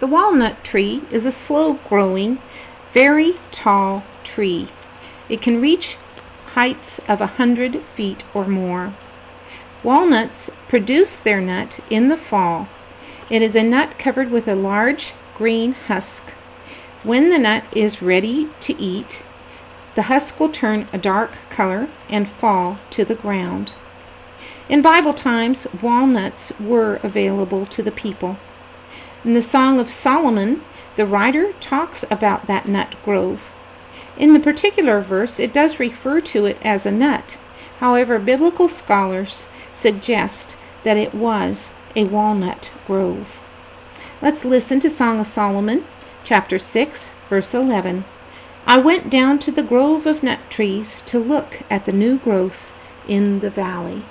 The walnut tree is a slow growing, very tall tree. It can reach heights of a hundred feet or more. Walnuts produce their nut in the fall. It is a nut covered with a large green husk. When the nut is ready to eat, the husk will turn a dark color and fall to the ground. In Bible times, walnuts were available to the people. In the Song of Solomon, the writer talks about that nut grove. In the particular verse, it does refer to it as a nut. However, biblical scholars suggest that it was a walnut grove. Let's listen to Song of Solomon, chapter 6, verse 11. I went down to the grove of nut trees to look at the new growth in the valley.